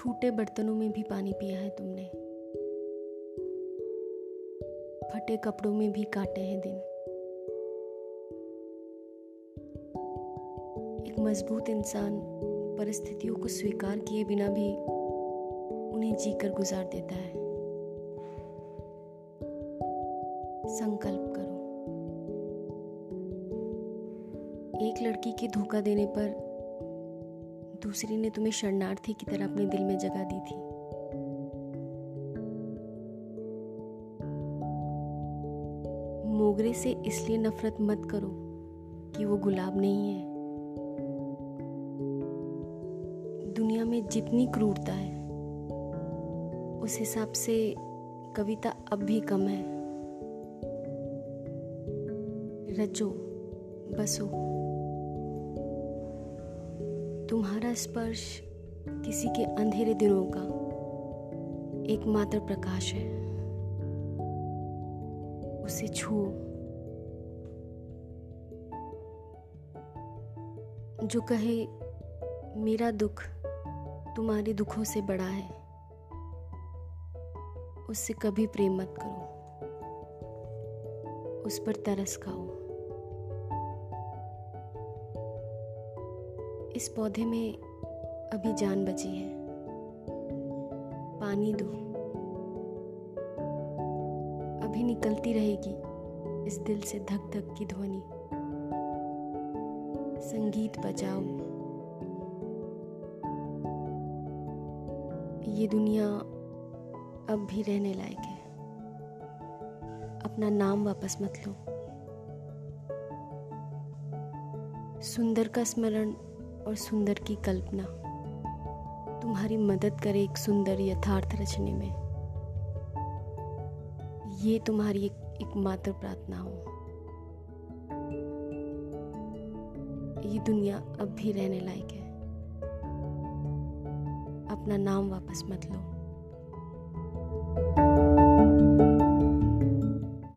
टूटे बर्तनों में भी पानी पिया है तुमने। फटे कपड़ों में भी काटे हैं दिन। एक मज़बूत इंसान परिस्थितियों को स्वीकार किए बिना भी उन्हें जीकर गुजार देता है। संकल्प करो। एक लड़की के धोखा देने पर दूसरी ने तुम्हें शरणार्थी की तरह अपने दिल में जगह दी थी। मोगरे से इसलिए नफरत मत करो कि वो गुलाब नहीं है। दुनिया में जितनी क्रूरता है, उस हिसाब से कविता अब भी कम है। रचो, बसो। तुम्हारा स्पर्श किसी के अंधेरे दिनों का एकमात्र प्रकाश है। उसे छुओ जो कहे, मेरा दुख तुम्हारे दुखों से बड़ा है। उससे कभी प्रेम मत करो। उस पर तरस खाओ। इस पौधे में अभी जान बची है। पानी दो। अभी निकलती रहेगी इस दिल से धक धक की ध्वनि। संगीत बजाओ। ये दुनिया अब भी रहने लायक है। अपना नाम वापस मत लो। सुंदर का स्मरण और सुंदर की कल्पना। तुम्हारी मदद करे एक सुंदर यथार्थ रचने में। ये तुम्हारी एक एक मात्र प्रार्थना हो। ये दुनिया अब भी रहने लायक है। अपना नाम वापस मत लो।